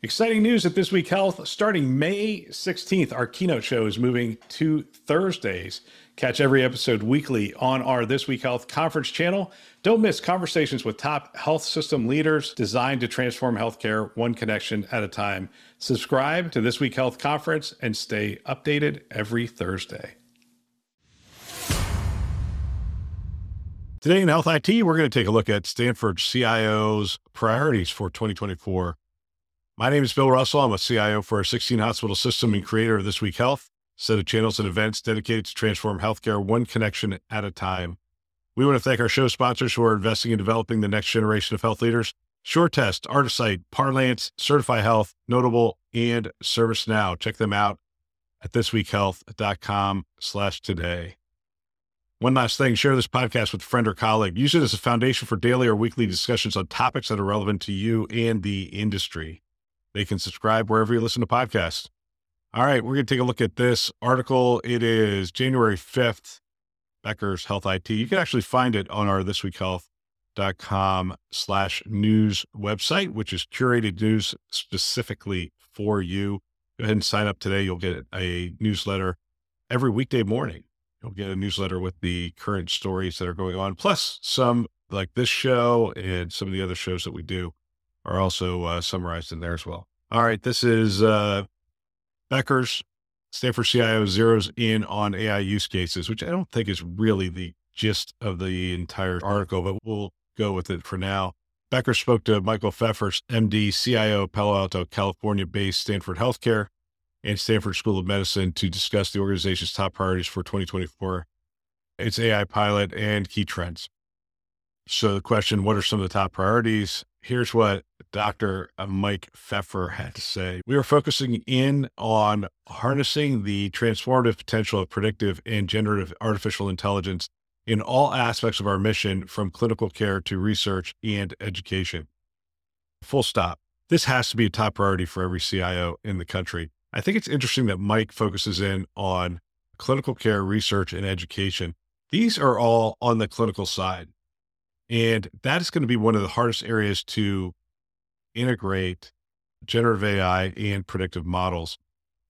Exciting news at This Week Health. Starting May 16th, our keynote show is moving to Thursdays. Catch every episode weekly on our This Week Health conference channel. Don't miss conversations with top health system leaders designed to transform healthcare one connection at a time. Subscribe to This Week Health conference and stay updated every Thursday. Today in Health IT, we're going to take a look at Stanford CIO's priorities for 2024. My name is Bill Russell. I'm a CIO for a 16 hospital system and creator of This Week Health, set of channels and events dedicated to transform healthcare one connection at a time. We want to thank our show sponsors who are investing in developing the next generation of health leaders. SureTest, Artisight, Parlance, Certify Health, Notable, and ServiceNow. Check them out at thisweekhealth.com slash today. One last thing, share this podcast with a friend or colleague. Use it as a foundation for daily or weekly discussions on topics that are relevant to you and the industry. They can subscribe wherever you listen to podcasts. All right, we're going to take a look at this article. It is January 5th, Becker's Health IT. You can actually find it on our thisweekhealth.com slash news website, which is curated news specifically for you. Go ahead and sign up today. You'll get a newsletter every weekday morning. You'll get a newsletter with the current stories that are going on, plus some like this show and some of the other shows that we do are also uh, summarized in there as well. All right, this is uh, Becker's Stanford CIO zeroes in on AI use cases, which I don't think is really the gist of the entire article, but we'll go with it for now. Becker spoke to Michael Pfeffer, MD, CIO, Palo Alto, California based Stanford Healthcare and Stanford School of Medicine to discuss the organization's top priorities for 2024, its AI pilot, and key trends. So, the question what are some of the top priorities? Here's what Dr. Uh, Mike Pfeffer had to say. We are focusing in on harnessing the transformative potential of predictive and generative artificial intelligence in all aspects of our mission, from clinical care to research and education. Full stop. This has to be a top priority for every CIO in the country. I think it's interesting that Mike focuses in on clinical care, research, and education. These are all on the clinical side. And that is going to be one of the hardest areas to integrate generative AI and predictive models.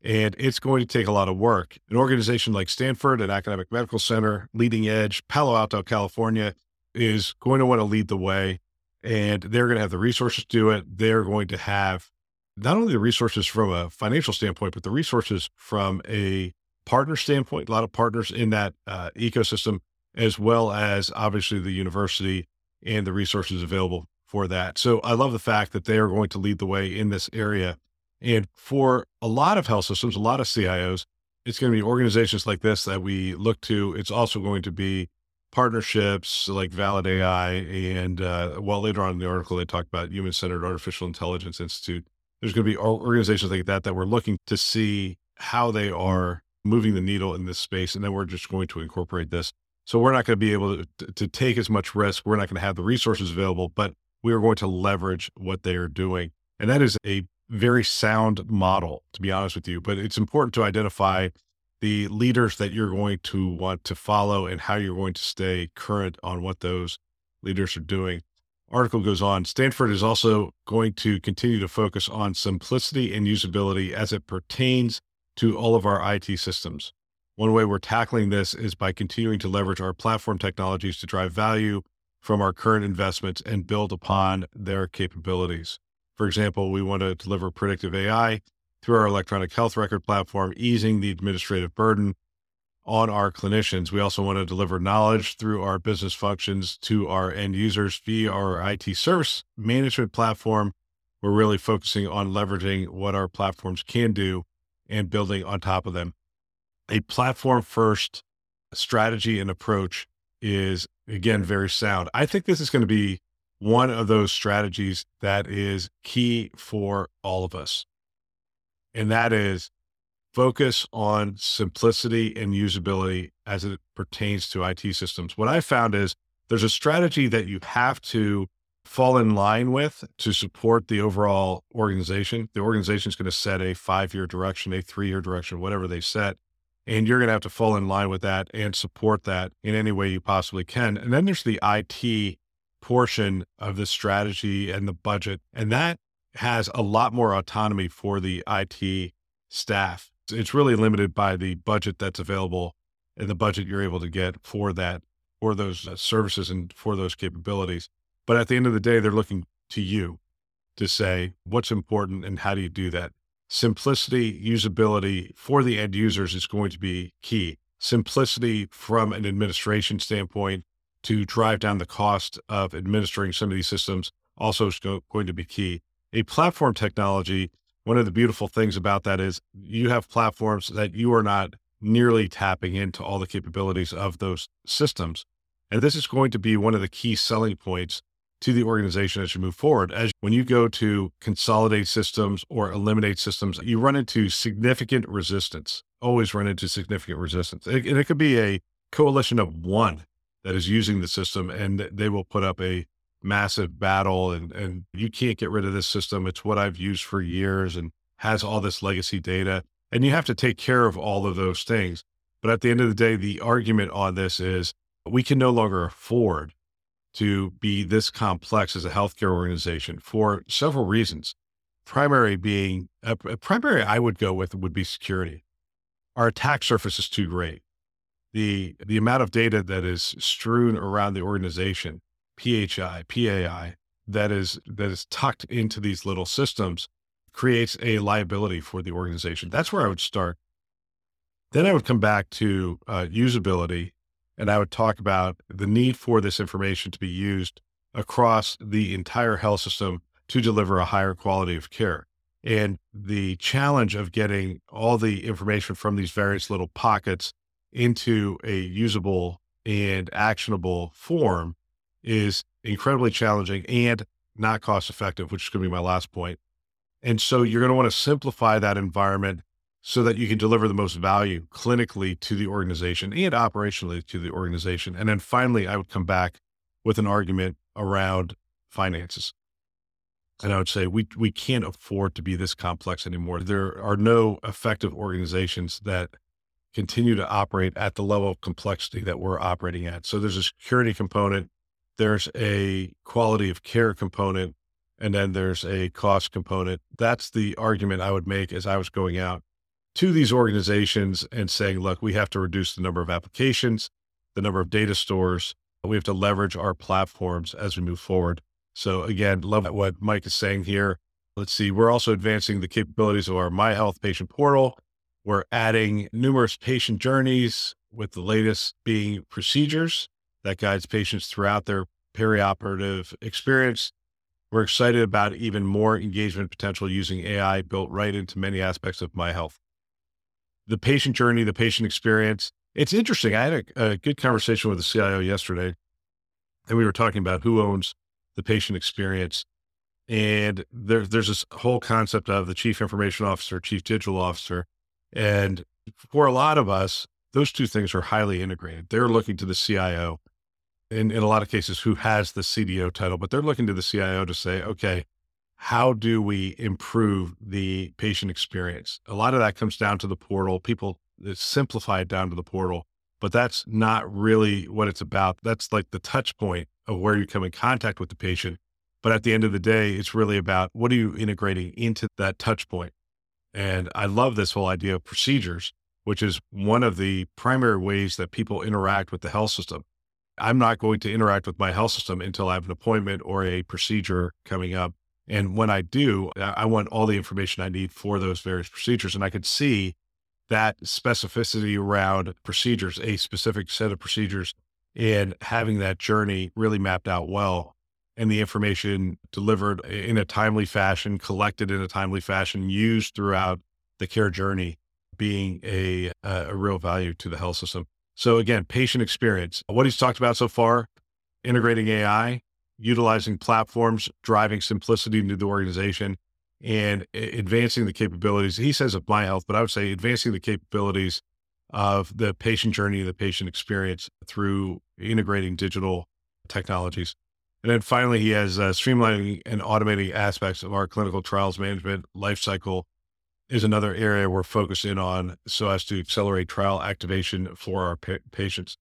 And it's going to take a lot of work. An organization like Stanford, an academic medical center, leading edge, Palo Alto, California, is going to want to lead the way. And they're going to have the resources to do it. They're going to have not only the resources from a financial standpoint, but the resources from a partner standpoint, a lot of partners in that uh, ecosystem as well as obviously the university and the resources available for that. So I love the fact that they are going to lead the way in this area. And for a lot of health systems, a lot of CIOs, it's going to be organizations like this that we look to. It's also going to be partnerships like Valid AI. And uh, well, later on in the article, they talk about Human Centered Artificial Intelligence Institute. There's going to be organizations like that that we're looking to see how they are moving the needle in this space. And then we're just going to incorporate this so we're not going to be able to, to take as much risk. We're not going to have the resources available, but we are going to leverage what they are doing. And that is a very sound model, to be honest with you. But it's important to identify the leaders that you're going to want to follow and how you're going to stay current on what those leaders are doing. Article goes on Stanford is also going to continue to focus on simplicity and usability as it pertains to all of our IT systems. One way we're tackling this is by continuing to leverage our platform technologies to drive value from our current investments and build upon their capabilities. For example, we want to deliver predictive AI through our electronic health record platform, easing the administrative burden on our clinicians. We also want to deliver knowledge through our business functions to our end users via our IT service management platform. We're really focusing on leveraging what our platforms can do and building on top of them a platform first strategy and approach is again very sound. I think this is going to be one of those strategies that is key for all of us. And that is focus on simplicity and usability as it pertains to IT systems. What I found is there's a strategy that you have to fall in line with to support the overall organization. The organization is going to set a five year direction, a three year direction, whatever they set. And you're going to have to fall in line with that and support that in any way you possibly can. And then there's the IT portion of the strategy and the budget. And that has a lot more autonomy for the IT staff. It's really limited by the budget that's available and the budget you're able to get for that, for those uh, services and for those capabilities. But at the end of the day, they're looking to you to say what's important and how do you do that. Simplicity, usability for the end users is going to be key. Simplicity from an administration standpoint to drive down the cost of administering some of these systems also is going to be key. A platform technology, one of the beautiful things about that is you have platforms that you are not nearly tapping into all the capabilities of those systems. And this is going to be one of the key selling points to the organization as you move forward. As when you go to consolidate systems or eliminate systems, you run into significant resistance, always run into significant resistance. and it could be a coalition of one that is using the system and they will put up a massive battle and, and you can't get rid of this system. It's what I've used for years and has all this legacy data. And you have to take care of all of those things. But at the end of the day, the argument on this is we can no longer afford to be this complex as a healthcare organization for several reasons. Primary being a, primary I would go with would be security. Our attack surface is too great. The the amount of data that is strewn around the organization, PHI, PAI, that is that is tucked into these little systems creates a liability for the organization. That's where I would start. Then I would come back to uh, usability and I would talk about the need for this information to be used across the entire health system to deliver a higher quality of care. And the challenge of getting all the information from these various little pockets into a usable and actionable form is incredibly challenging and not cost effective, which is going to be my last point. And so you're going to want to simplify that environment so that you can deliver the most value clinically to the organization and operationally to the organization. And then finally, I would come back with an argument around finances. And I would say we we can't afford to be this complex anymore. There are no effective organizations that continue to operate at the level of complexity that we're operating at. So there's a security component, there's a quality of care component, and then there's a cost component. That's the argument I would make as I was going out to these organizations and saying, look, we have to reduce the number of applications, the number of data stores. We have to leverage our platforms as we move forward. So again, love what Mike is saying here. Let's see. We're also advancing the capabilities of our My Health patient portal. We're adding numerous patient journeys with the latest being procedures that guides patients throughout their perioperative experience. We're excited about even more engagement potential using AI built right into many aspects of My Health the patient journey, the patient experience. It's interesting. I had a, a good conversation with the CIO yesterday, and we were talking about who owns the patient experience. And there, there's this whole concept of the chief information officer, chief digital officer. And for a lot of us, those two things are highly integrated. They're looking to the CIO, in, in a lot of cases, who has the CDO title, but they're looking to the CIO to say, okay, how do we improve the patient experience? A lot of that comes down to the portal. People simplify it down to the portal, but that's not really what it's about. That's like the touch point of where you come in contact with the patient. But at the end of the day, it's really about what are you integrating into that touch point? And I love this whole idea of procedures, which is one of the primary ways that people interact with the health system. I'm not going to interact with my health system until I have an appointment or a procedure coming up. And when I do, I want all the information I need for those various procedures. And I could see that specificity around procedures, a specific set of procedures, and having that journey really mapped out well and the information delivered in a timely fashion, collected in a timely fashion, used throughout the care journey being a, a real value to the health system. So again, patient experience, what he's talked about so far, integrating AI, utilizing platforms, driving simplicity into the organization, and advancing the capabilities. He says of my health, but I would say advancing the capabilities of the patient journey, the patient experience through integrating digital technologies. And then finally, he has uh, streamlining and automating aspects of our clinical trials management lifecycle is another area we're focusing on so as to accelerate trial activation for our pa- patients.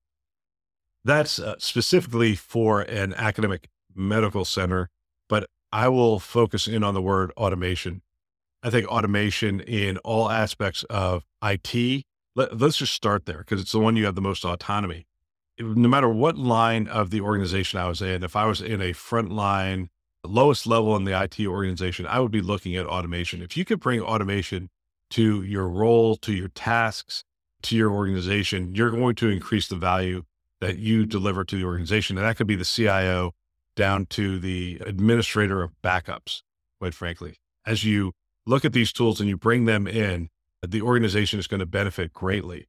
That's uh, specifically for an academic medical center. But I will focus in on the word automation. I think automation in all aspects of IT, let, us just start there because it's the one you have the most autonomy. No matter what line of the organization I was in, if I was in a frontline, lowest level in the IT organization, I would be looking at automation. If you could bring automation to your role, to your tasks, to your organization, you're going to increase the value that you deliver to the organization. And that could be the CIO down to the administrator of backups, quite frankly. As you look at these tools and you bring them in, the organization is going to benefit greatly.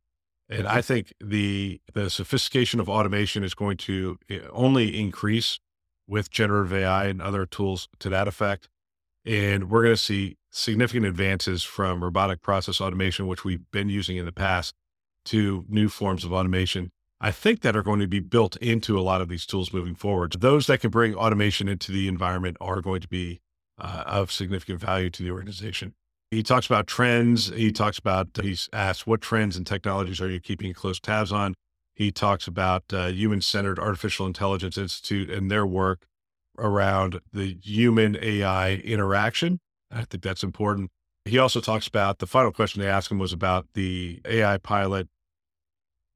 And I think the the sophistication of automation is going to eh, only increase with generative AI and other tools to that effect. And we're going to see significant advances from robotic process automation, which we've been using in the past, to new forms of automation. I think that are going to be built into a lot of these tools moving forward. Those that can bring automation into the environment are going to be uh, of significant value to the organization. He talks about trends. He talks about, he's asked, what trends and technologies are you keeping close tabs on? He talks about uh, Human Centered Artificial Intelligence Institute and their work around the human AI interaction. I think that's important. He also talks about the final question they asked him was about the AI pilot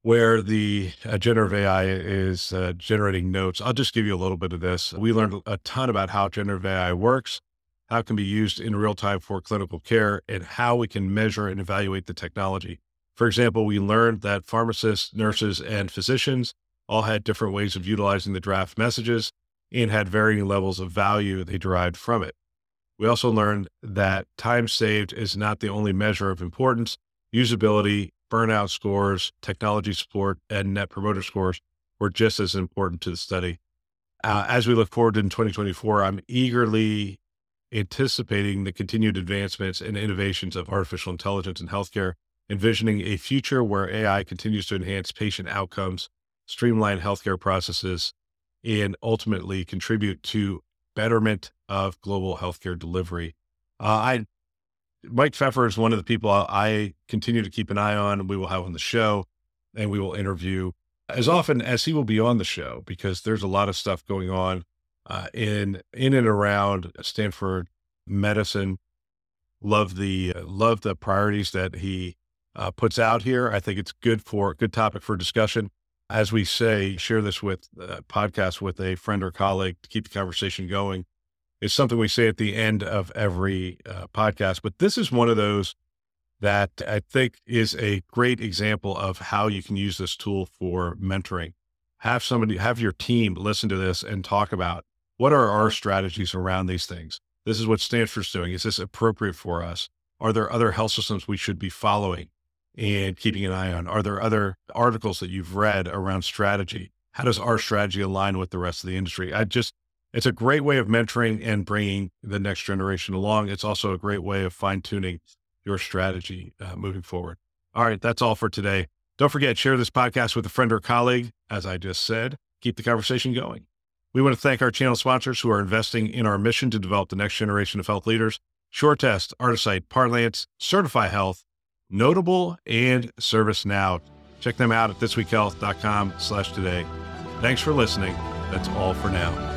where the uh, generative AI is uh, generating notes. I'll just give you a little bit of this. We learned a ton about how generative AI works, how it can be used in real time for clinical care, and how we can measure and evaluate the technology. For example, we learned that pharmacists, nurses, and physicians all had different ways of utilizing the draft messages and had varying levels of value they derived from it. We also learned that time saved is not the only measure of importance. Usability burnout scores, technology support, and net promoter scores were just as important to the study. Uh, as we look forward in 2024, I'm eagerly anticipating the continued advancements and innovations of artificial intelligence in healthcare, envisioning a future where AI continues to enhance patient outcomes, streamline healthcare processes, and ultimately contribute to betterment of global healthcare delivery. Uh, I Mike Pfeffer is one of the people I continue to keep an eye on. We will have on the show and we will interview as often as he will be on the show because there's a lot of stuff going on uh, in in and around Stanford medicine. Love the uh, love the priorities that he uh, puts out here. I think it's good for good topic for discussion. As we say, share this with uh, podcast with a friend or colleague to keep the conversation going is something we say at the end of every uh, podcast. But this is one of those that I think is a great example of how you can use this tool for mentoring. Have somebody, have your team listen to this and talk about what are our strategies around these things. This is what Stanford's doing. Is this appropriate for us? Are there other health systems we should be following and keeping an eye on? Are there other articles that you've read around strategy? How does our strategy align with the rest of the industry? I just, it's a great way of mentoring and bringing the next generation along. It's also a great way of fine tuning your strategy uh, moving forward. All right, that's all for today. Don't forget, share this podcast with a friend or colleague. As I just said, keep the conversation going. We want to thank our channel sponsors who are investing in our mission to develop the next generation of health leaders SureTest, Artisight, Parlance, Certify Health, Notable, and ServiceNow. Check them out at thisweekhealth.com slash today. Thanks for listening. That's all for now.